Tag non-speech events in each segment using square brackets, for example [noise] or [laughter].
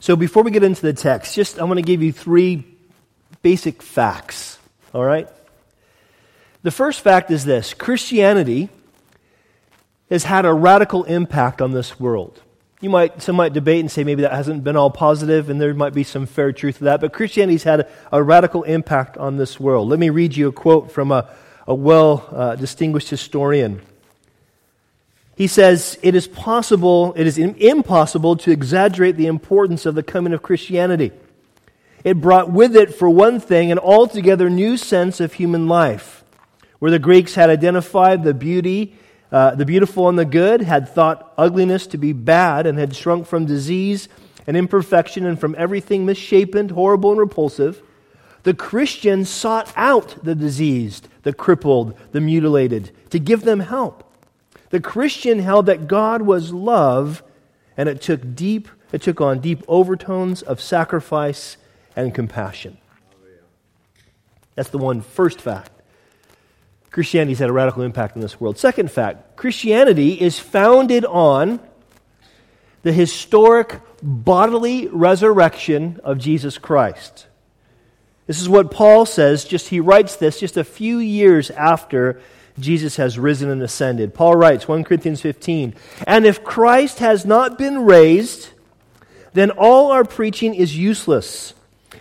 So before we get into the text, just I want to give you three basic facts. All right? The first fact is this Christianity has had a radical impact on this world. You might, some might debate and say maybe that hasn't been all positive, and there might be some fair truth to that, but Christianity's had a, a radical impact on this world. Let me read you a quote from a, a well uh, distinguished historian. He says, It is possible, it is impossible to exaggerate the importance of the coming of Christianity. It brought with it, for one thing, an altogether new sense of human life. Where the Greeks had identified the beauty, uh, the beautiful and the good, had thought ugliness to be bad, and had shrunk from disease and imperfection and from everything misshapen, horrible, and repulsive, the Christians sought out the diseased, the crippled, the mutilated, to give them help. The Christian held that God was love, and it took deep, it took on deep overtones of sacrifice and compassion. That's the one first fact. Christianity's had a radical impact in this world. Second fact, Christianity is founded on the historic bodily resurrection of Jesus Christ. This is what Paul says, just he writes this just a few years after Jesus has risen and ascended. Paul writes, 1 Corinthians 15, And if Christ has not been raised, then all our preaching is useless,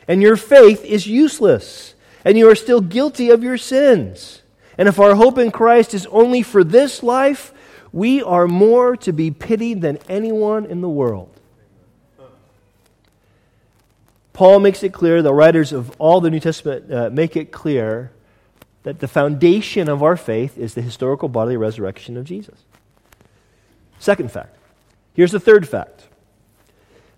and your faith is useless, and you are still guilty of your sins. And if our hope in Christ is only for this life, we are more to be pitied than anyone in the world. Paul makes it clear, the writers of all the New Testament uh, make it clear that the foundation of our faith is the historical bodily resurrection of Jesus. Second fact. Here's the third fact.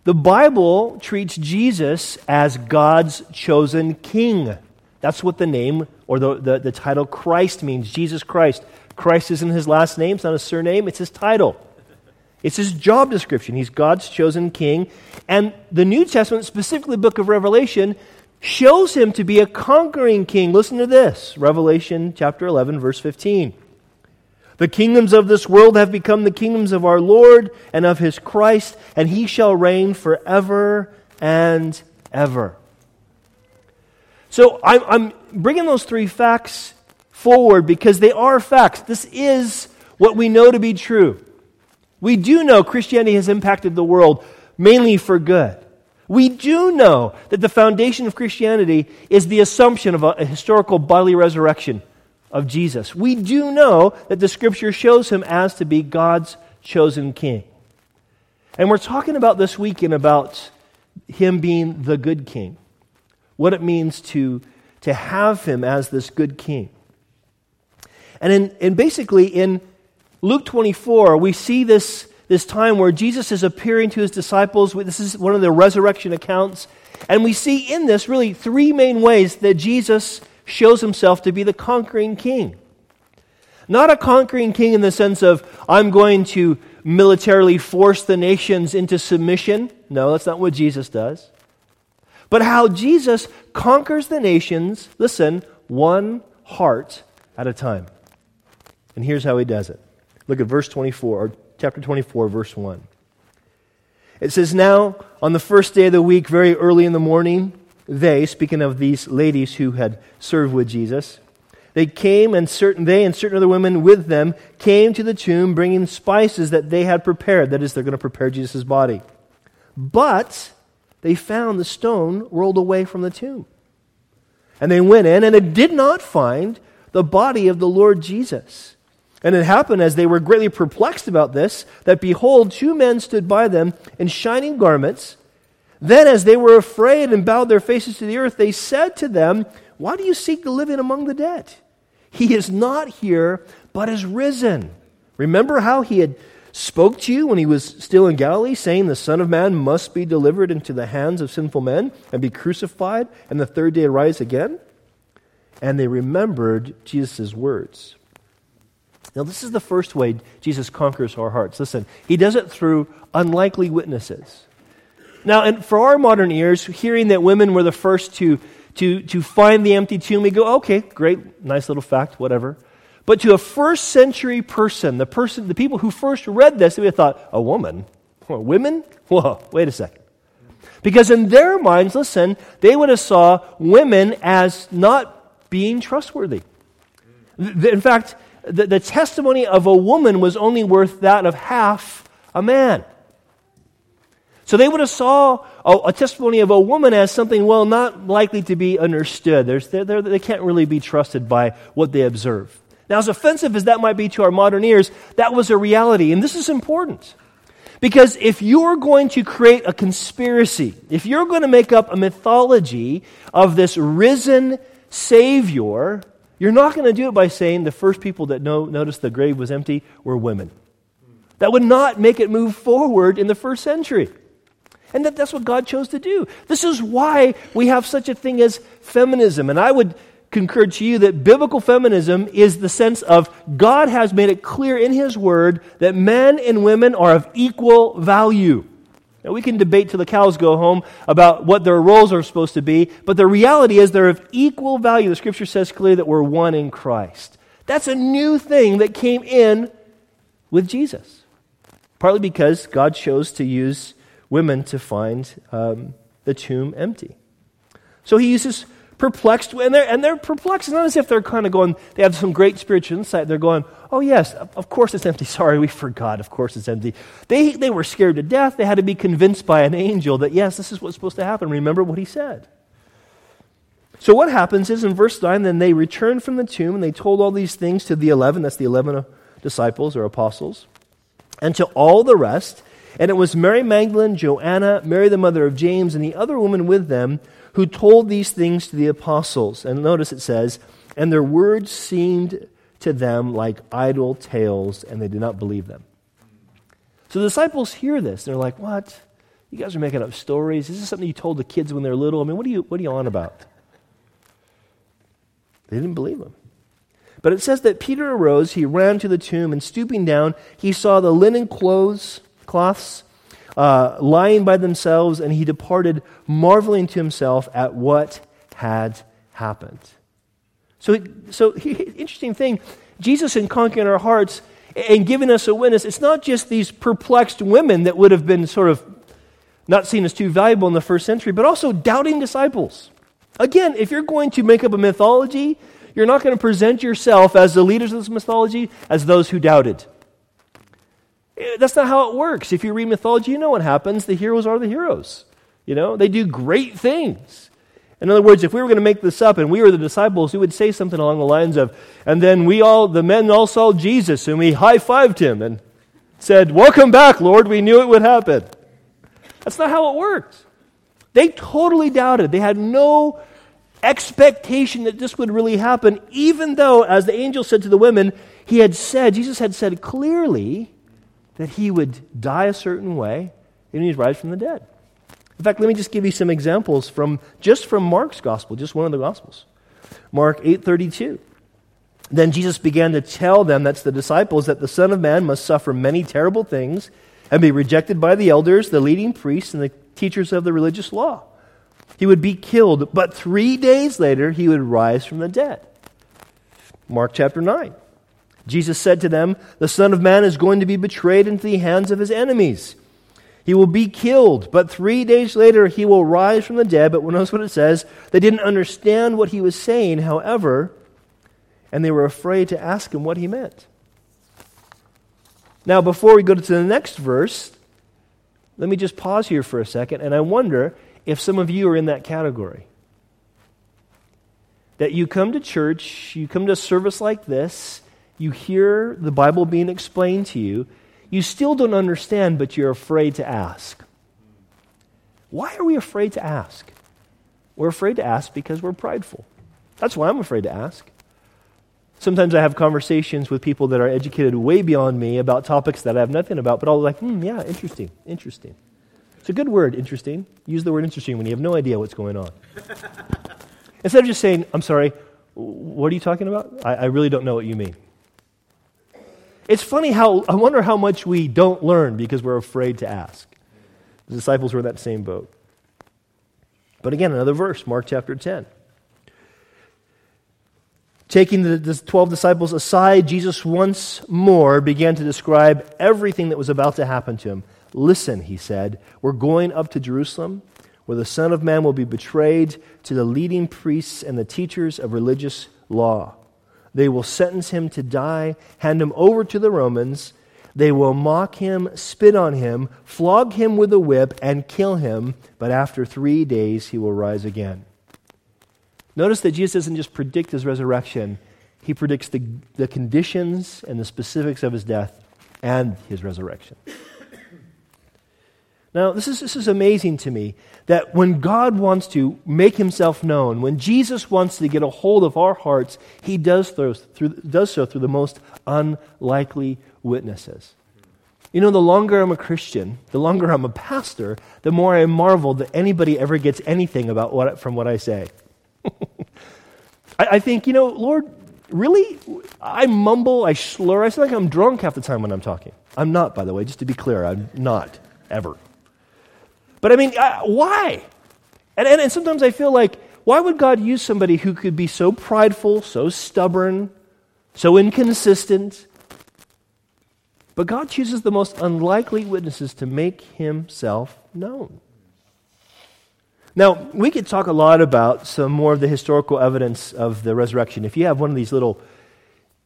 The Bible treats Jesus as God's chosen king. That's what the name or the, the, the, title Christ means Jesus Christ. Christ isn't his last name, it's not a surname, it's his title. It's his job description. He's God's chosen king. And the New Testament, specifically the book of Revelation, shows him to be a conquering king. Listen to this Revelation chapter 11, verse 15. The kingdoms of this world have become the kingdoms of our Lord and of his Christ, and he shall reign forever and ever. So I'm, I'm bringing those three facts forward because they are facts. This is what we know to be true. We do know Christianity has impacted the world mainly for good. We do know that the foundation of Christianity is the assumption of a, historical bodily resurrection of Jesus. We do know that the scripture shows him as to be God's chosen king. And we're talking about this weekend about him being the good king, what it means to, to have him as this good king. And, in, and basically, in Luke 24, we see this this time where Jesus is appearing to his disciples. This is one of the resurrection accounts. And we see in this really three main ways that Jesus shows himself to be the conquering king. Not a conquering king in the sense of, I'm going to militarily force the nations into submission. No, that's not what Jesus does. But how Jesus conquers the nations, listen, one heart at a time. And here's how he does it. Look at verse 24, chapter 24, verse 1. It says, Now, on the first day of the week, very early in the morning, they, speaking of these ladies who had served with Jesus, they came and certain, they and certain other women with them came to the tomb bringing spices that they had prepared. That is, they're going to prepare Jesus' body. But they found the stone rolled away from the tomb. And they went in, and they did not find the body of the Lord Jesus. And it happened as they were greatly perplexed about this, that behold, two men stood by them in shining garments. Then, as they were afraid and bowed their faces to the earth, they said to them, Why do you seek the living among the dead? He is not here, but is risen. Remember how he had spoke to you when he was still in Galilee, saying, The Son of Man must be delivered into the hands of sinful men and be crucified, and the third day rise again? And they remembered Jesus' words. Now, this is the first way Jesus conquers our hearts. Listen, he does it through unlikely witnesses. Now, and for our modern ears, hearing that women were the first to, to, to find the empty tomb, we go, okay, great, nice little fact, whatever. But to a first century person, the person, the people who first read this, they would have thought, a woman? Well, women? Whoa, wait a second. Because in their minds, listen, they would have saw women as not being trustworthy. In fact, the, the testimony of a woman was only worth that of half a man. So they would have saw a, a, testimony of a woman as something, well, not likely to be understood. They're, they're, they can't really be trusted by what they observe. Now, as offensive as that might be to our modern ears, that was a reality. And this is important. Because if you're going to create a conspiracy, if you're going to make up a mythology of this risen Savior, you're not going to do it by saying the first people that know, noticed the grave was empty were women. That would not make it move forward in the first century. And that, that's what God chose to do. This is why we have such a thing as feminism. And I would concur to you that biblical feminism is the sense of God has made it clear in His Word that men and women are of equal value. Now, we can debate till the cows go home about what their roles are supposed to be, but the reality is they're of equal value. The Scripture says clearly that we're one in Christ. That's a new thing that came in with Jesus, partly because God chose to use women to find um, the tomb empty. So he uses perplexed, and they're, and they're perplexed. It's not as if they're kind of going, they have some great spiritual insight. They're going, oh, yes, of course it's empty. [laughs] Sorry, we forgot. Of course it's empty. They, they were scared to death. They had to be convinced by an angel that, yes, this is what's supposed to happen. Remember what he said. So what happens is in verse 9, then they returned from the tomb and they told all these things to the 11, that's the 11 uh, disciples or apostles, and to all the rest. And it was Mary Magdalene, Joanna, Mary the mother of James, and the other woman with them who told these things to the apostles. And notice it says, and their words seemed to them like idle tales, and they did not believe them. So the disciples hear this. They're like, What? You guys are making up stories. This Is this something you told the kids when they're little? I mean, what are you, what are you on about? They didn't believe him. But it says that Peter arose, he ran to the tomb, and stooping down, he saw the linen clothes cloths uh, lying by themselves, and he departed, marveling to himself at what had happened. So, so [laughs] interesting thing Jesus, in conquering our hearts and giving us a witness, it's not just these perplexed women that would have been sort of not seen as too valuable in the first century, but also doubting disciples. Again, if you're going to make up a mythology, you're not going to present yourself as the leaders of this mythology as those who doubted. Eh, that's not how it works. If you read mythology, you know what happens. The heroes are the heroes. You know, they do great things. In other words, if we were going to make this up and we were the disciples, we would say something along the lines of, and then we all, the men all saw Jesus and we high fived him and said, Welcome back, Lord. We knew it would happen. That's not how it works. They totally doubted. They had no expectation that this would really happen, even though, as the angel said to the women, he had said, Jesus had said clearly that he would die a certain way and he'd rise from the dead. In fact, let me just give you some examples from just from Mark's gospel, just one of the gospels. Mark 8:32. Then Jesus began to tell them, that's the disciples, that the Son of Man must suffer many terrible things and be rejected by the elders, the leading priests, and the teachers of the religious law. He would be killed, but three days later he would rise from the dead. Mark chapter 9. Jesus said to them, The Son of Man is going to be betrayed into the hands of his enemies. He will be killed, but three days later he will rise from the dead. But notice what it says. They didn't understand what he was saying, however, and they were afraid to ask him what he meant. Now, before we go to the next verse, let me just pause here for a second, and I wonder if some of you are in that category. That you come to church, you come to a service like this, you hear the Bible being explained to you, you still don't understand, but you're afraid to ask. Why are we afraid to ask? We're afraid to ask because we're prideful. That's why I'm afraid to ask. Sometimes I have conversations with people that are educated way beyond me about topics that I have nothing about, but I'll be like, hmm, yeah, interesting, interesting. It's a good word, interesting. Use the word interesting when you have no idea what's going on. [laughs] Instead of just saying, I'm sorry, what are you talking about? I, I really don't know what you mean. It's funny how, I wonder how much we don't learn because we're afraid to ask. The disciples were in that same boat. But again, another verse, Mark chapter 10. Taking the, the 12 disciples aside, Jesus once more began to describe everything that was about to happen to him. Listen, he said, we're going up to Jerusalem. where the Son of Man will be betrayed to the leading priests and the teachers of religious law. They will sentence him to die, hand him over to the Romans. They will mock him, spit on him, flog him with a whip, and kill him, but after three days he will rise again. Notice that Jesus doesn't just predict his resurrection, he predicts the, the conditions and the specifics of his death and his resurrection. Now, this is, this is amazing to me that when God wants to make himself known, when Jesus wants to get a hold of our hearts, he does, through, does so through the most unlikely witnesses. You know, the longer I'm a Christian, the longer I'm a pastor, the more I marvel that anybody ever gets anything about what, from what I say. [laughs] I, I think, you know, Lord, really? I mumble, I slur, I sound like I'm drunk half the time when I'm talking. I'm not, by the way, just to be clear, I'm not, ever. But I mean, uh, why? And, and, and sometimes I feel like, why would God use somebody who could be so prideful, so stubborn, so inconsistent? But God chooses the most unlikely witnesses to make himself known. Now, we could talk a lot about some more of the historical evidence of the resurrection. If you have one of these little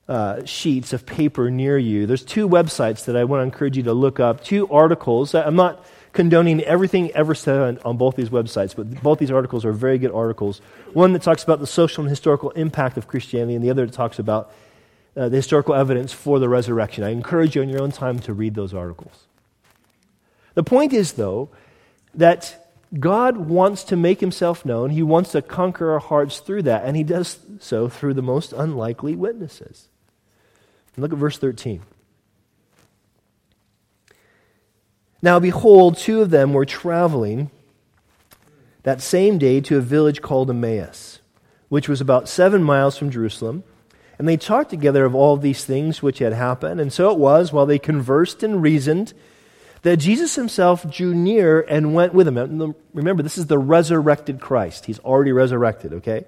uh, sheets of paper near you, there's two websites that I want to encourage you to look up, two articles. I'm not condoning everything ever said on, both these websites, but both these articles are very good articles. One that talks about the social and historical impact of Christianity, and the other that talks about uh, the historical evidence for the resurrection. I encourage you in your own time to read those articles. The point is, though, that God wants to make himself known. He wants to conquer our hearts through that, and he does so through the most unlikely witnesses. look at verse 13. Now, behold, two of them were traveling that same day to a village called Emmaus, which was about seven miles from Jerusalem. And they talked together of all these things which had happened. And so it was, while they conversed and reasoned, that Jesus himself drew near and went with them. Remember, this is the resurrected Christ. He's already resurrected, okay?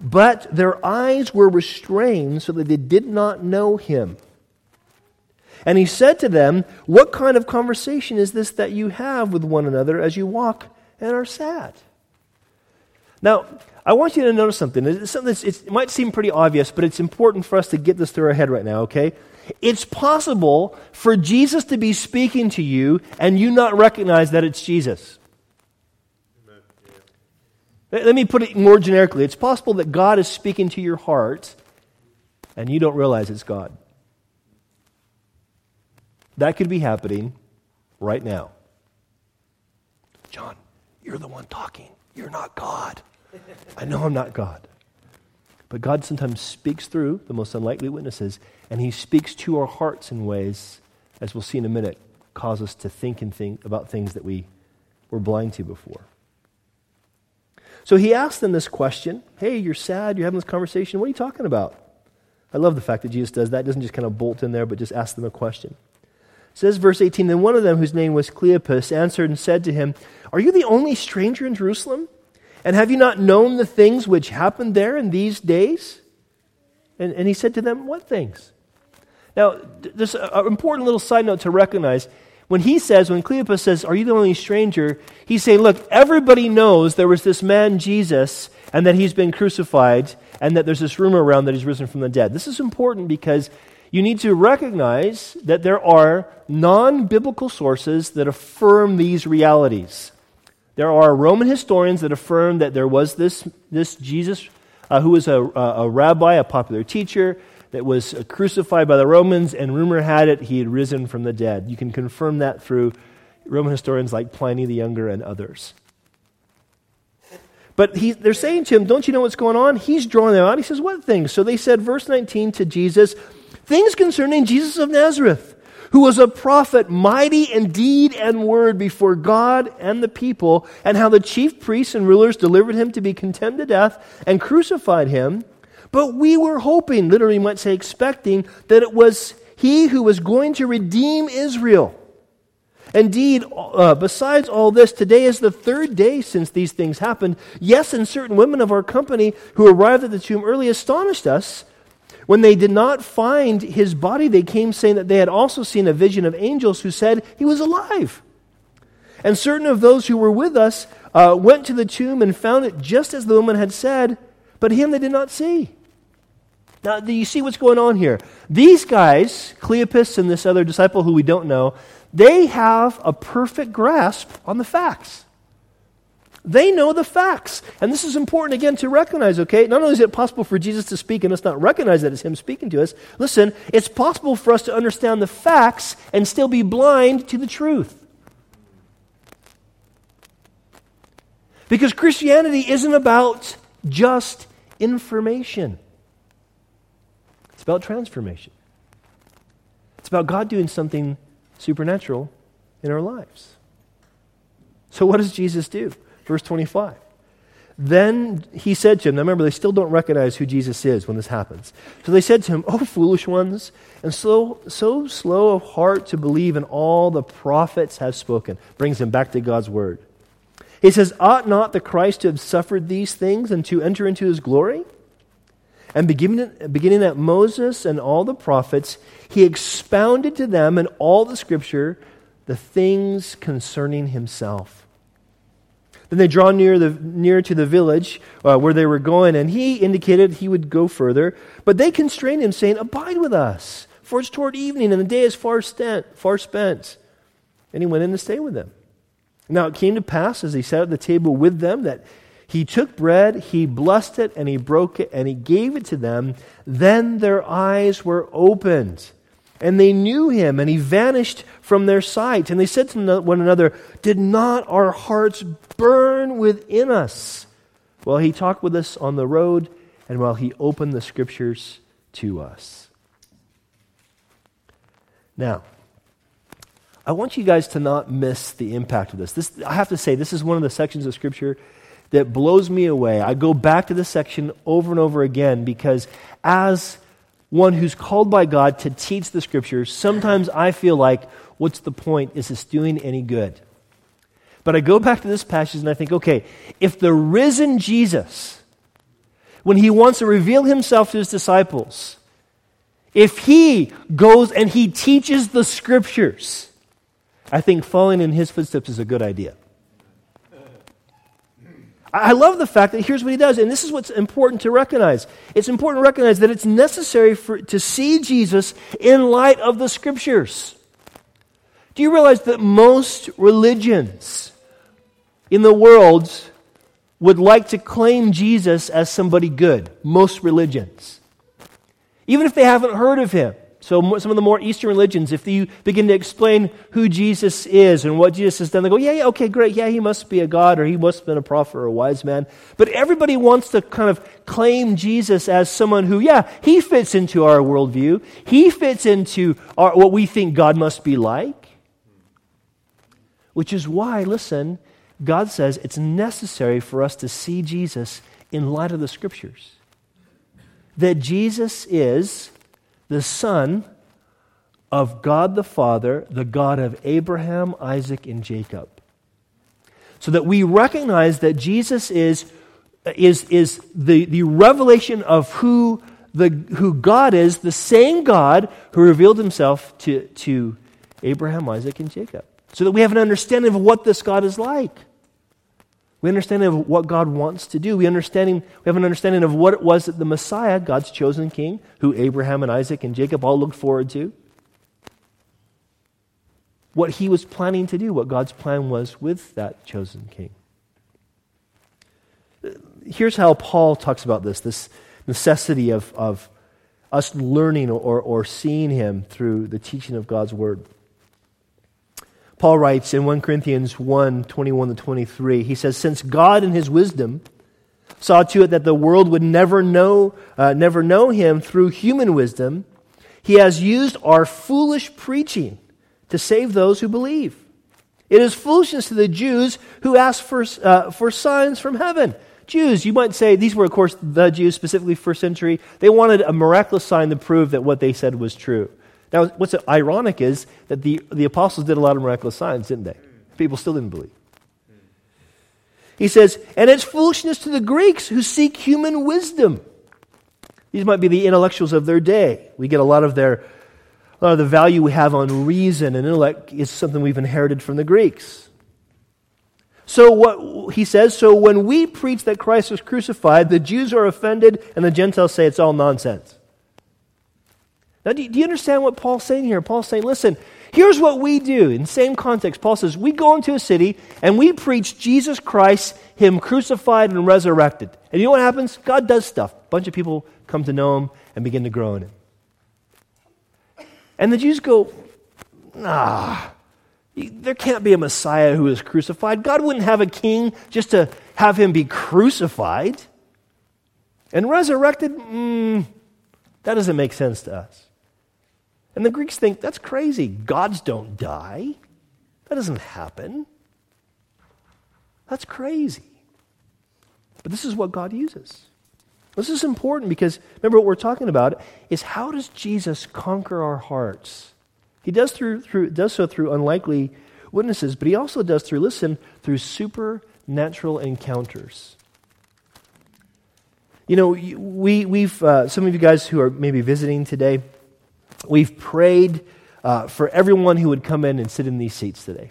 But their eyes were restrained so that they did not know him. And he said to them, What kind of conversation is this that you have with one another as you walk and are sad? Now, I want you to notice something. It's something it might seem pretty obvious, but it's important for us to get this through our head right now, okay? It's possible for Jesus to be speaking to you and you not recognize that it's Jesus. Let me put it more generically. It's possible that God is speaking to your heart and you don't realize it's God. That could be happening right now. John, you're the one talking. You're not God. I know I'm not God. But God sometimes speaks through the most unlikely witnesses, and He speaks to our hearts in ways, as we'll see in a minute, cause us to think and think about things that we were blind to before. So he asked them this question Hey, you're sad, you're having this conversation. What are you talking about? I love the fact that Jesus does that. He doesn't just kind of bolt in there, but just ask them a question says verse 18 Then one of them, whose name was Cleopas, answered and said to him, Are you the only stranger in Jerusalem? And have you not known the things which happened there in these days? And, and he said to them, What things? Now, there's an important little side note to recognize. When he says, when Cleopas says, Are you the only stranger? He's saying, Look, everybody knows there was this man, Jesus, and that he's been crucified, and that there's this rumor around that he's risen from the dead. This is important because you need to recognize that there are non biblical sources that affirm these realities. There are Roman historians that affirm that there was this, this Jesus uh, who was a, a rabbi, a popular teacher, that was crucified by the Romans, and rumor had it he had risen from the dead. You can confirm that through Roman historians like Pliny the Younger and others. But he, they're saying to him, Don't you know what's going on? He's drawing them out. He says, What things? So they said, verse 19 to Jesus, Things concerning Jesus of Nazareth, who was a prophet, mighty in deed and word before God and the people, and how the chief priests and rulers delivered him to be condemned to death and crucified him. But we were hoping, literally, you might say, expecting, that it was he who was going to redeem Israel. Indeed, uh, besides all this, today is the third day since these things happened. Yes, and certain women of our company who arrived at the tomb early astonished us when they did not find his body, they came saying that they had also seen a vision of angels who said he was alive. And certain of those who were with us uh, went to the tomb and found it just as the woman had said, but him they did not see. Now, do you see what's going on here? These guys, Cleopas and this other disciple who we don't know, they have a perfect grasp on the facts. They know the facts. And this is important again to recognize, okay? Not only is it possible for Jesus to speak and us not recognize that it's Him speaking to us, listen, it's possible for us to understand the facts and still be blind to the truth. Because Christianity isn't about just information, it's about transformation. It's about God doing something supernatural in our lives. So, what does Jesus do? Verse 25. Then he said to him, now remember, they still don't recognize who Jesus is when this happens. So they said to him, Oh, foolish ones, and so, so slow of heart to believe in all the prophets have spoken. Brings him back to God's word. He says, Ought not the Christ to have suffered these things and to enter into his glory? And beginning, beginning at Moses and all the prophets, he expounded to them in all the scripture the things concerning himself. Then they draw near, the, near to the village uh, where they were going, and he indicated he would go further. But they constrained him, saying, Abide with us, for it's toward evening, and the day is far, spent, far spent. And he went in to stay with them. Now it came to pass, as he sat at the table with them, that he took bread, he blessed it, and he broke it, and he gave it to them. Then their eyes were opened and they knew him, and he vanished from their sight. And they said to one another, Did not our hearts burn within us while he talked with us on the road and while he opened the scriptures to us? Now, I want you guys to not miss the impact of this. this. I have to say, this is one of the sections of Scripture that blows me away. I go back to this section over and over again because as one who's called by God to teach the scriptures, sometimes I feel like, what's the point? Is this doing any good? But I go back to this passage and I think, okay, if the risen Jesus, when he wants to reveal himself to his disciples, if he goes and he teaches the scriptures, I think following in his footsteps is a good idea. I love the fact that here's what he does, and this is what's important to recognize. It's important to recognize that it's necessary for, to see Jesus in light of the scriptures. Do you realize that most religions in the world would like to claim Jesus as somebody good? Most religions. Even if they haven't heard of him. So, some of the more Eastern religions, if you begin to explain who Jesus is and what Jesus has done, they go, yeah, yeah, okay, great. Yeah, he must be a God or he must have been a prophet or a wise man. But everybody wants to kind of claim Jesus as someone who, yeah, he fits into our worldview. He fits into our, what we think God must be like. Which is why, listen, God says it's necessary for us to see Jesus in light of the scriptures. That Jesus is the Son of God the Father, the God of Abraham, Isaac, and Jacob. So that we recognize that Jesus is, is, is the, the revelation of who, the, who God is, the same God who revealed himself to, to Abraham, Isaac, and Jacob. So that we have an understanding of what this God is like. We understand of what God wants to do. We, understanding, we have an understanding of what it was that the Messiah, God's chosen king, who Abraham and Isaac and Jacob all looked forward to, what he was planning to do, what God's plan was with that chosen king. Here's how Paul talks about this this necessity of, of us learning or, or seeing him through the teaching of God's word. Paul writes in 1 Corinthians 1 21 to 23, he says, Since God in his wisdom saw to it that the world would never know, uh, never know him through human wisdom, he has used our foolish preaching to save those who believe. It is foolishness to the Jews who ask for, uh, for signs from heaven. Jews, you might say, these were, of course, the Jews, specifically first century. They wanted a miraculous sign to prove that what they said was true. Now, what's ironic is that the, the apostles did a lot of miraculous signs, didn't they? People still didn't believe. He says, and it's foolishness to the Greeks who seek human wisdom. These might be the intellectuals of their day. We get a lot of their a lot of the value we have on reason and intellect is something we've inherited from the Greeks. So what he says, so when we preach that Christ was crucified, the Jews are offended and the Gentiles say it's all nonsense. Now, do you, understand what Paul's saying here? Paul's saying, listen, here's what we do. In the same context, Paul says, we go into a city and we preach Jesus Christ, Him crucified and resurrected. And you know what happens? God does stuff. A bunch of people come to know Him and begin to grow in Him. And the Jews go, nah, there can't be a Messiah who is crucified. God wouldn't have a king just to have him be crucified. And resurrected, mm, that doesn't make sense to us. And the Greeks think that's crazy. Gods don't die. That doesn't happen. That's crazy. But this is what God uses. This is important because remember what we're talking about is how does Jesus conquer our hearts? He does, through, through, does so through unlikely witnesses, but he also does through, listen, through supernatural encounters. You know, we, we've, uh, some of you guys who are maybe visiting today, we've prayed uh, for everyone who would come in and sit in these seats today.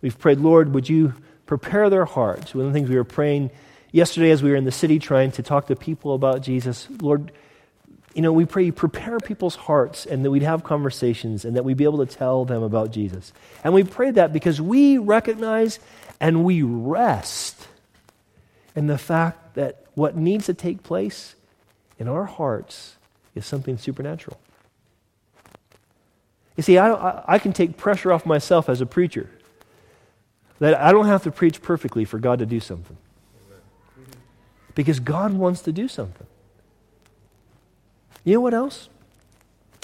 We've prayed, Lord, would you prepare their hearts? One of the things we were praying yesterday as we were in the city trying to talk to people about Jesus, Lord, you know, we pray you prepare people's hearts and that we'd have conversations and that we'd be able to tell them about Jesus. And we pray that because we recognize and we rest in the fact that what needs to take place in our hearts is something supernatural. You see, I, I, can take pressure off myself as a preacher. That I don't have to preach perfectly for God to do something. Because God wants to do something. You know what else?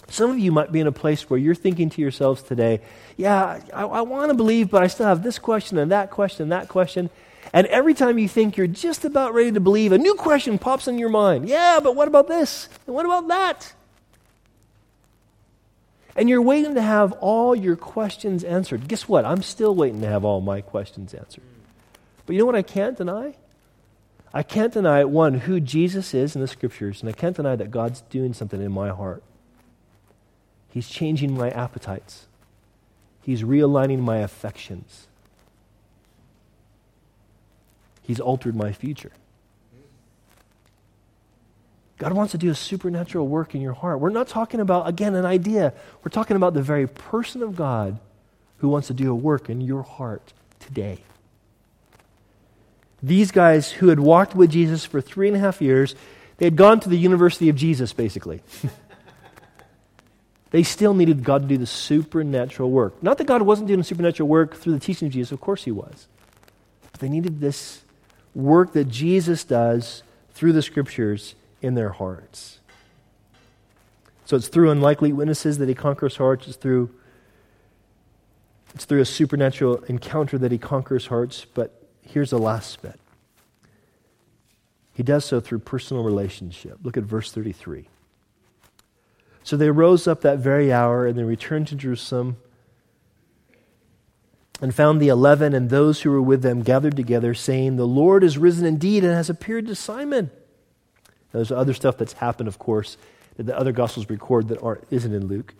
Some of you might be in a place where you're thinking to yourselves today, yeah, I, I want to believe, but I still have this question and that question and that question. And every time you think you're just about ready to believe, a new question pops in your mind. Yeah, but what about this? And what about that? And you're waiting to have all your questions answered. Guess what? I'm still waiting to have all my questions answered. But you know what I can't deny? I can't deny, one, who Jesus is in the scriptures, and I can't deny that God's doing something in my heart. He's changing my appetites, He's realigning my affections, He's altered my future. God wants to do a supernatural work in your heart. We're not talking about, again, an idea. We're talking about the very person of God who wants to do a work in your heart today. These guys who had walked with Jesus for three and a half years, they had gone to the University of Jesus, basically. [laughs] they still needed God to do the supernatural work. Not that God wasn't doing supernatural work through the teaching of Jesus, of course He was. But they needed this work that Jesus does through the Scriptures in their hearts. So it's through unlikely witnesses that He conquers hearts, it's through. It's through a supernatural encounter that he conquers hearts, but Here's the last bit. He does so through personal relationship. Look at verse 33. So they rose up that very hour and they returned to Jerusalem and found the eleven and those who were with them gathered together, saying, The Lord is risen indeed and has appeared to Simon. There's other stuff that's happened, of course, that the other Gospels record that aren't, isn't in Luke.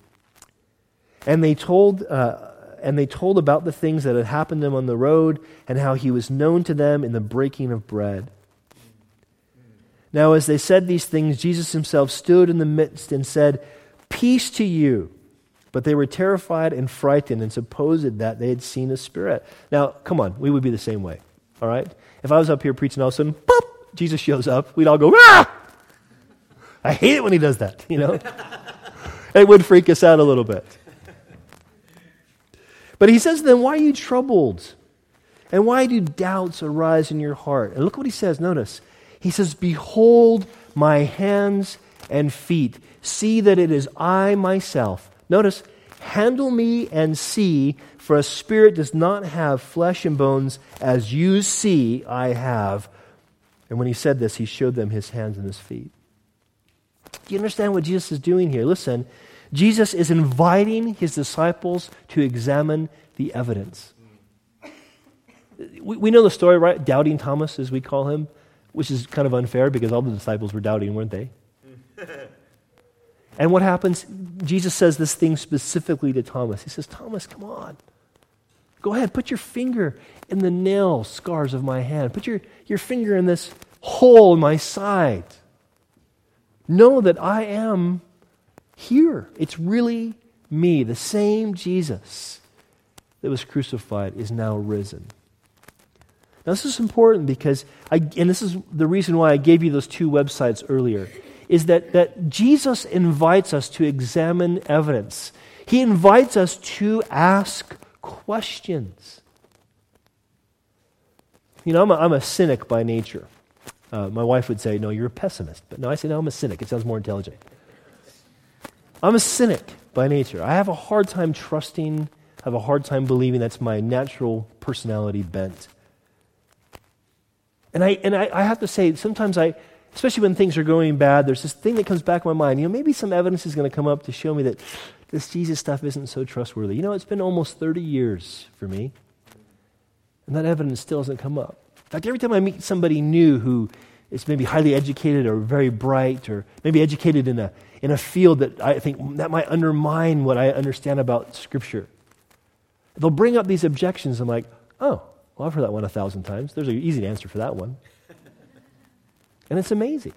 And they told uh, and they told about the things that had happened to him on the road and how he was known to them in the breaking of bread. Now, as they said these things, Jesus himself stood in the midst and said, Peace to you. But they were terrified and frightened and supposed that they had seen a spirit. Now, come on, we would be the same way, all right? If I was up here preaching, all of a sudden, pop, Jesus shows up, we'd all go, ah! I hate it when he does that, you know? [laughs] it would freak us out a little bit. But he says then, why are you troubled? And why do doubts arise in your heart? And look what he says. Notice. He says, Behold my hands and feet. See that it is I myself. Notice, handle me and see, for a spirit does not have flesh and bones, as you see I have. And when he said this, he showed them his hands and his feet. Do you understand what Jesus is doing here? Listen, Jesus is inviting his disciples to examine the evidence. We, we know the story, right? Doubting Thomas, as we call him, which is kind of unfair because all the disciples were doubting, weren't they? and what happens? Jesus says this thing specifically to Thomas. He says, Thomas, come on. Go ahead, put your finger in the nail scars of my hand. Put your, your finger in this hole in my side. Know that I am here. It's really me. The same Jesus that was crucified is now risen. Now, this is important because, I, and this is the reason why I gave you those two websites earlier, is that, that Jesus invites us to examine evidence. He invites us to ask questions. You know, I'm a, I'm a cynic by nature. Uh, my wife would say, No, you're a pessimist. But no, I say, No, I'm a cynic. It sounds more intelligent. I'm a cynic by nature. I have a hard time trusting, I have a hard time believing that's my natural personality bent. And I, and I, I have to say, sometimes I, especially when things are going bad, there's this thing that comes back in my mind. You know, maybe some evidence is going to come up to show me that this Jesus stuff isn't so trustworthy. You know, it's been almost 30 years for me, and that evidence still hasn't come up. In fact, every time I meet somebody new who is maybe highly educated or very bright or maybe educated in a, in a field that I think that might undermine what I understand about Scripture, they'll bring up these objections. I'm like, oh, well, I've heard that one a thousand times. There's an easy answer for that one. And it's amazing.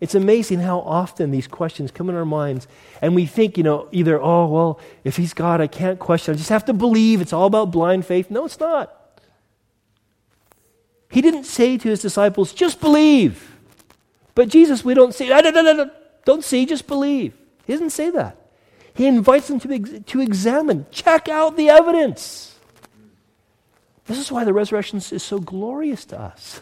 It's amazing how often these questions come in our minds, and we think, you know, either, oh, well, if he's God, I can't question. I just have to believe. It's all about blind faith. No, it's not. He didn't say to his disciples, just believe. But Jesus, we don't see. Ah, don't see, just believe. He doesn't say that. He invites them to, to examine, check out the evidence. This is why the resurrection is so glorious to us.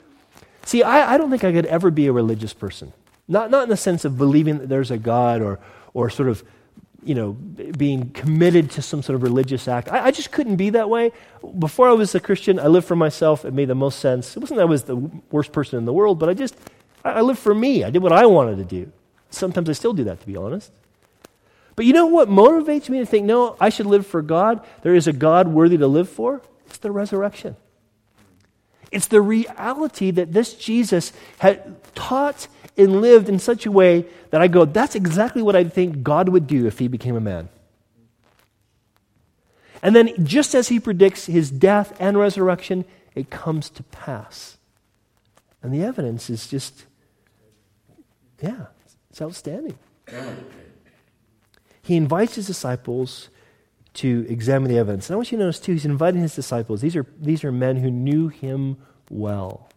[laughs] See, I, I don't think I could ever be a religious person. Not, not in the sense of believing that there's a God or, or sort of, you know, being committed to some sort of religious act. I, I just couldn't be that way. Before I was a Christian, I lived for myself. It made the most sense. It wasn't that I was the worst person in the world, but I just, I, I lived for me. I did what I wanted to do. Sometimes I still do that, to be honest. But you know what motivates me to think, no, I should live for God? There is a God worthy to live for? It's the resurrection. It's the reality that this Jesus had taught and lived in such a way that I go, that's exactly what I think God would do if he became a man. And then, just as he predicts his death and resurrection, it comes to pass. And the evidence is just, yeah, it's outstanding. He invites his disciples to examine the evidence. And I want you to notice, too, he's inviting his disciples. These are, these are men who knew him well.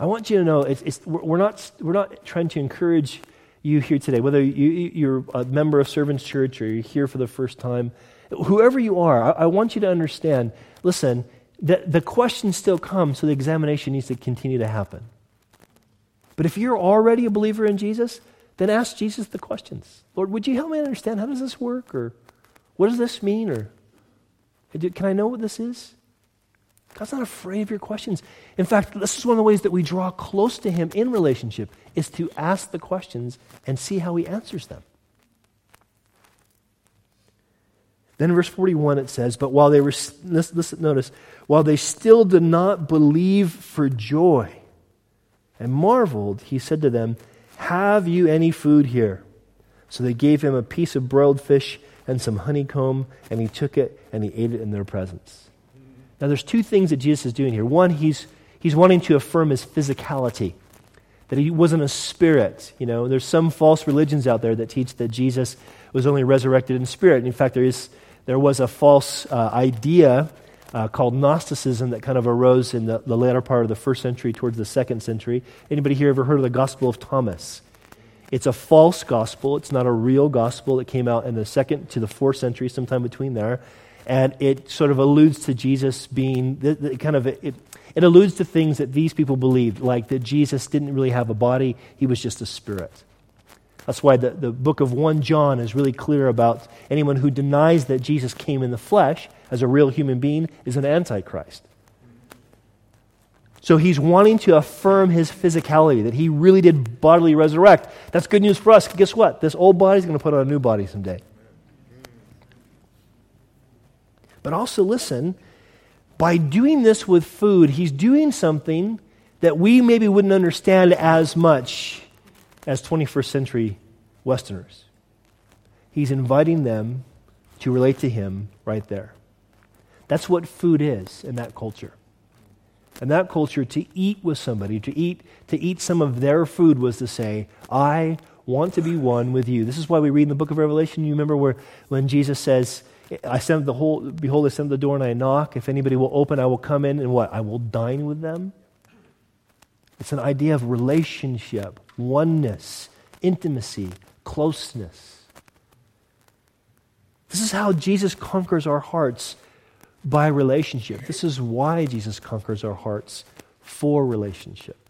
I want you to know it's, it's, we're, not, we're not trying to encourage you here today, whether you, you're a member of Servants Church or you're here for the first time, whoever you are, I, I want you to understand listen, the, the questions still come, so the examination needs to continue to happen. But if you're already a believer in Jesus, then ask Jesus the questions. Lord, would you help me understand how does this work? Or what does this mean? Or can I know what this is? God's not afraid of your questions. In fact, this is one of the ways that we draw close to Him in relationship is to ask the questions and see how He answers them. Then verse 41 it says, But while they were, listen, notice, while they still did not believe for joy and marveled, he said to them, Have you any food here? So they gave him a piece of broiled fish and some honeycomb, and he took it and he ate it in their presence. Now, there's two things that Jesus is doing here. One, he's, he's wanting to affirm his physicality, that he wasn't a spirit. You know, there's some false religions out there that teach that Jesus was only resurrected in spirit. And In fact, there, is, there was a false uh, idea uh, called Gnosticism that kind of arose in the, the latter part of the first century towards the second century. Anybody here ever heard of the Gospel of Thomas? It's a false gospel. It's not a real gospel. It came out in the second to the fourth century, sometime between there. And it sort of alludes to Jesus being the, the kind of, it, it alludes to things that these people believed, like that Jesus didn't really have a body, he was just a spirit. That's why the, the book of 1 John is really clear about anyone who denies that Jesus came in the flesh as a real human being is an antichrist. So he's wanting to affirm his physicality, that he really did bodily resurrect. That's good news for us. Guess what? This old body's going to put on a new body someday. But also, listen, by doing this with food, he's doing something that we maybe wouldn't understand as much as 21st century Westerners. He's inviting them to relate to Him right there. That's what food is in that culture. In that culture, to eat with somebody, to eat, to eat some of their food was to say, I want to be one with you. This is why we read in the book of Revelation, you remember where when Jesus says, I send the whole behold, I send the door and I knock. If anybody will open, I will come in and what? I will dine with them. It's an idea of relationship, oneness, intimacy, closeness. This is how Jesus conquers our hearts by relationship. This is why Jesus conquers our hearts for relationship.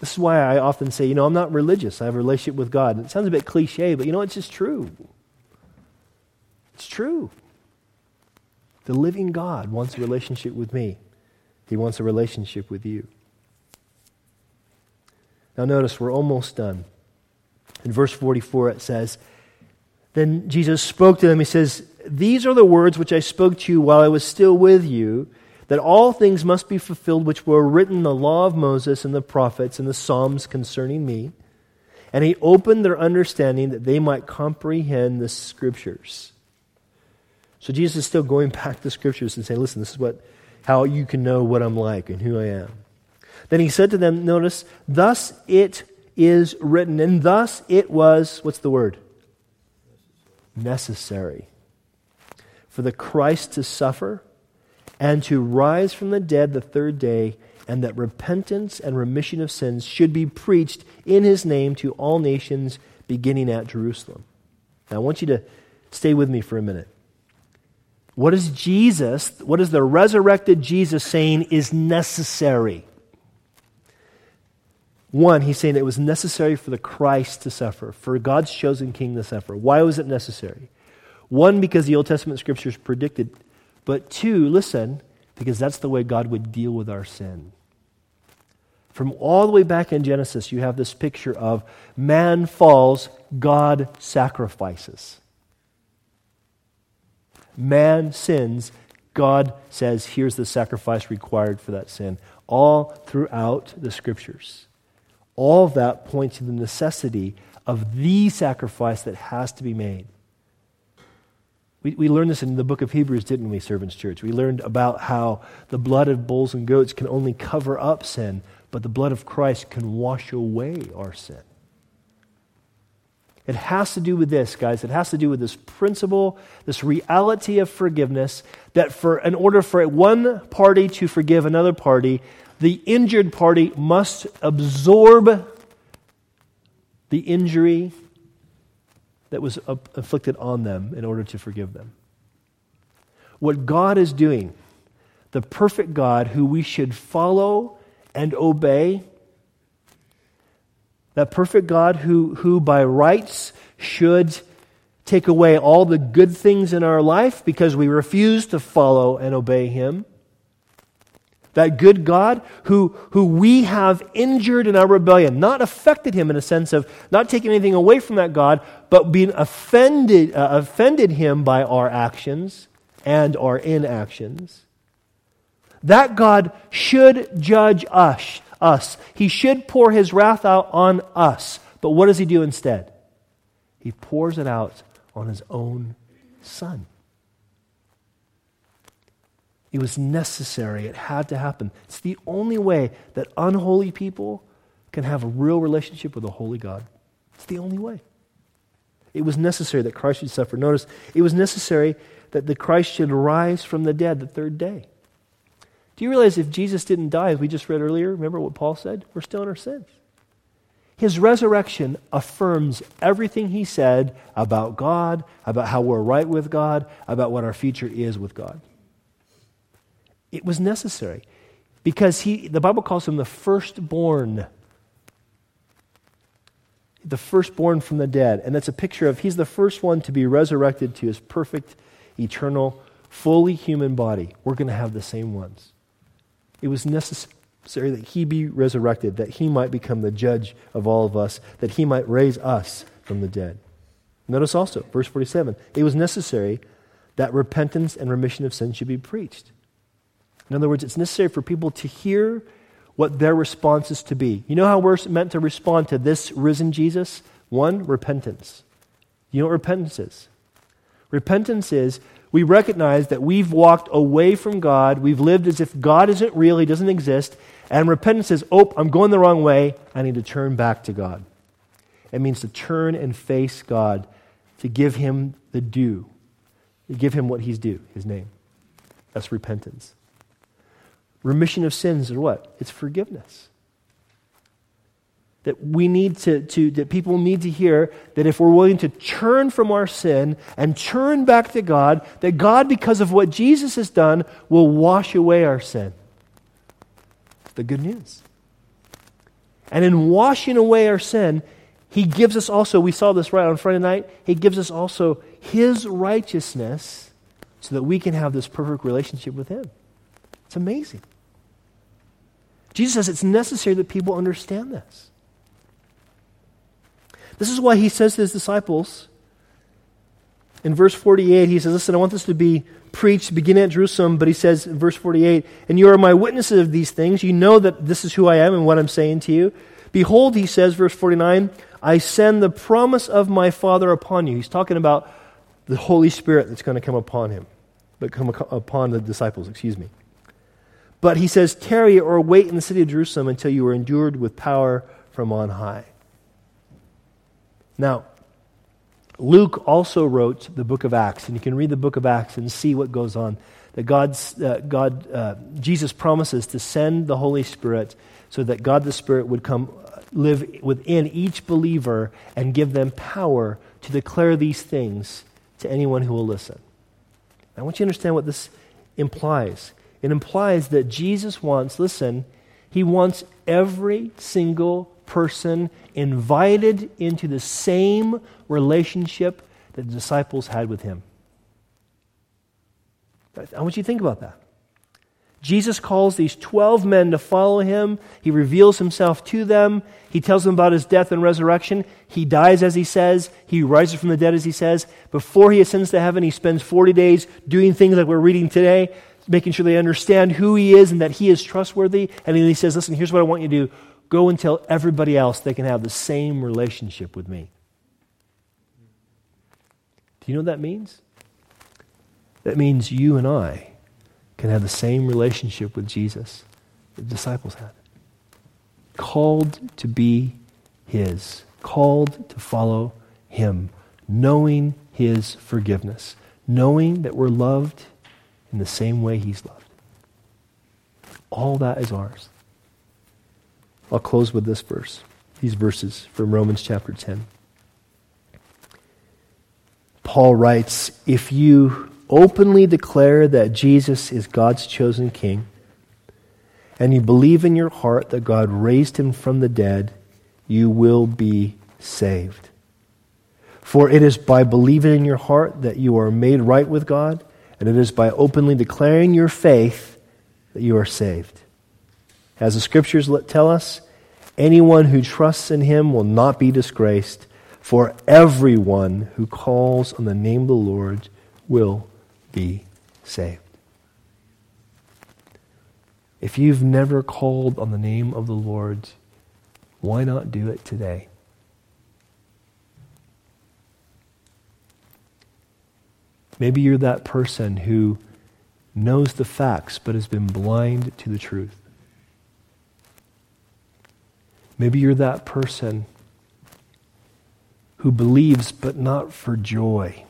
This is why I often say, you know, I'm not religious. I have a relationship with God. And It sounds a bit cliche, but you know, it's just true. It's true. The living God wants a relationship with me, He wants a relationship with you. Now, notice we're almost done. In verse 44, it says, Then Jesus spoke to them. He says, These are the words which I spoke to you while I was still with you that all things must be fulfilled which were written in the law of Moses and the prophets and the Psalms concerning me. And he opened their understanding that they might comprehend the scriptures. So Jesus is still going back to scriptures and saying, listen, this is what how you can know what I'm like and who I am. Then he said to them, notice, thus it is written, and thus it was, what's the word? Necessary. For the Christ to suffer and to rise from the dead the third day, and that repentance and remission of sins should be preached in his name to all nations, beginning at Jerusalem. Now, I want you to stay with me for a minute. What is Jesus, what is the resurrected Jesus saying is necessary? One, he's saying it was necessary for the Christ to suffer, for God's chosen king to suffer. Why was it necessary? One, because the Old Testament scriptures predicted but two, listen, because that's the way God would deal with our sin. From all the way back in Genesis, you have this picture of man falls, God sacrifices. Man sins, God says, here's the sacrifice required for that sin. All throughout the scriptures. All of that points to the necessity of the sacrifice that has to be made. We, we learned this in the book of Hebrews, didn't we, Servants Church? We learned about how the blood of bulls and goats can only cover up sin, but the blood of Christ can wash away our sin. It has to do with this, guys. It has to do with this principle, this reality of forgiveness, that for in order for one party to forgive another party, the injured party must absorb the injury that was inflicted on them in order to forgive them. What God is doing, the perfect God who we should follow and obey, that perfect God who, who by rights should take away all the good things in our life because we refuse to follow and obey Him that good God who, who we have injured in our rebellion, not affected him in a sense of not taking anything away from that God, but being offended, uh, offended him by our actions and our inactions. That God should judge us, us. He should pour his wrath out on us. But what does he do instead? He pours it out on his own son. It was necessary. It had to happen. It's the only way that unholy people can have a real relationship with a holy God. It's the only way. It was necessary that Christ should suffer. Notice, it was necessary that the Christ should rise from the dead the third day. Do you realize if Jesus didn't die, as we just read earlier, remember what Paul said? We're still in our sins. His resurrection affirms everything he said about God, about how we're right with God, about what our future is with God. It was necessary because he, the Bible calls him the firstborn. The firstborn from the dead. And that's a picture of he's the first one to be resurrected to his perfect, eternal, fully human body. We're going to have the same ones. It was necessary that he be resurrected, that he might become the judge of all of us, that he might raise us from the dead. Notice also, verse 47 it was necessary that repentance and remission of sin should be preached. In other words, it's necessary for people to hear what their response is to be. You know how we're meant to respond to this risen Jesus? One, repentance. You know what repentance is? Repentance is we recognize that we've walked away from God. We've lived as if God isn't real, He doesn't exist. And repentance is, oh, I'm going the wrong way. I need to turn back to God. It means to turn and face God, to give Him the due, to give Him what He's due, His name. That's repentance. Remission of sins is what? It's forgiveness. That we need to, to, that people need to hear that if we're willing to turn from our sin and turn back to God, that God, because of what Jesus has done, will wash away our sin. The good news. And in washing away our sin, He gives us also, we saw this right on Friday night, He gives us also His righteousness so that we can have this perfect relationship with Him. It's amazing. Jesus says it's necessary that people understand this. This is why he says to his disciples in verse 48, he says, Listen, I want this to be preached beginning at Jerusalem, but he says in verse 48, And you are my witnesses of these things. You know that this is who I am and what I'm saying to you. Behold, he says, verse 49, I send the promise of my Father upon you. He's talking about the Holy Spirit that's going to come upon him, but come upon the disciples, excuse me. But he says, Tarry or wait in the city of Jerusalem until you are endured with power from on high. Now, Luke also wrote the book of Acts, and you can read the book of Acts and see what goes on. That God's, uh, God, uh, Jesus promises to send the Holy Spirit so that God the Spirit would come uh, live within each believer and give them power to declare these things to anyone who will listen. I want you to understand what this implies. It implies that Jesus wants, listen, he wants every single person invited into the same relationship that the disciples had with him. I want you to think about that. Jesus calls these 12 men to follow him. He reveals himself to them. He tells them about his death and resurrection. He dies, as he says. He rises from the dead, as he says. Before he ascends to heaven, he spends 40 days doing things like we're reading today, making sure they understand who he is and that he is trustworthy. And then he says, Listen, here's what I want you to do Go and tell everybody else they can have the same relationship with me. Do you know what that means? That means you and I can have the same relationship with Jesus the disciples had. Called to be His, called to follow Him, knowing His forgiveness, knowing that we're loved in the same way He's loved. All that is ours. I'll close with this verse, these verses from Romans chapter 10. Paul writes, If you openly declare that Jesus is God's chosen king, and you believe in your heart that God raised him from the dead, you will be saved. For it is by believing in your heart that you are made right with God, and it is by openly declaring your faith that you are saved. As the scriptures tell us, anyone who trusts in him will not be disgraced, for everyone who calls on the name of the Lord will be saved. If you've never called on the name of the Lord, why not do it today? Maybe you're that person who knows the facts but has been blind to the truth. Maybe you're that person who believes but not for joy.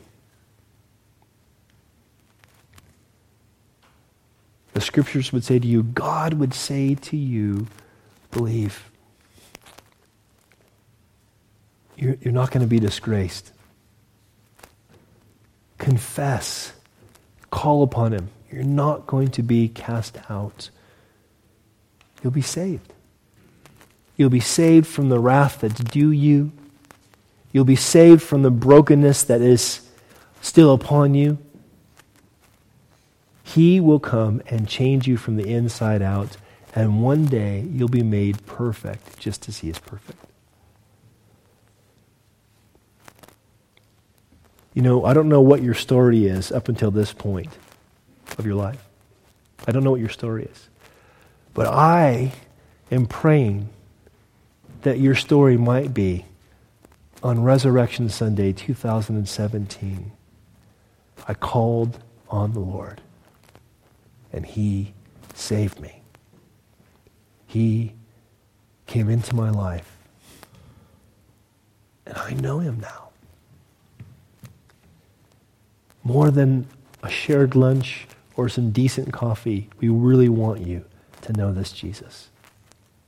The scriptures would say to you, God would say to you, believe. You're, you're not going to be disgraced. Confess. Call upon Him. You're not going to be cast out. You'll be saved. You'll be saved from the wrath that's due you. You'll be saved from the brokenness that is still upon you. He will come and change you from the inside out, and one day you'll be made perfect just as He is perfect. You know, I don't know what your story is up until this point of your life. I don't know what your story is. But I am praying that your story might be on Resurrection Sunday 2017, I called on the Lord and he saved me. He came into my life and I know him now. More than a shared lunch or some decent coffee, we really want you to know this Jesus.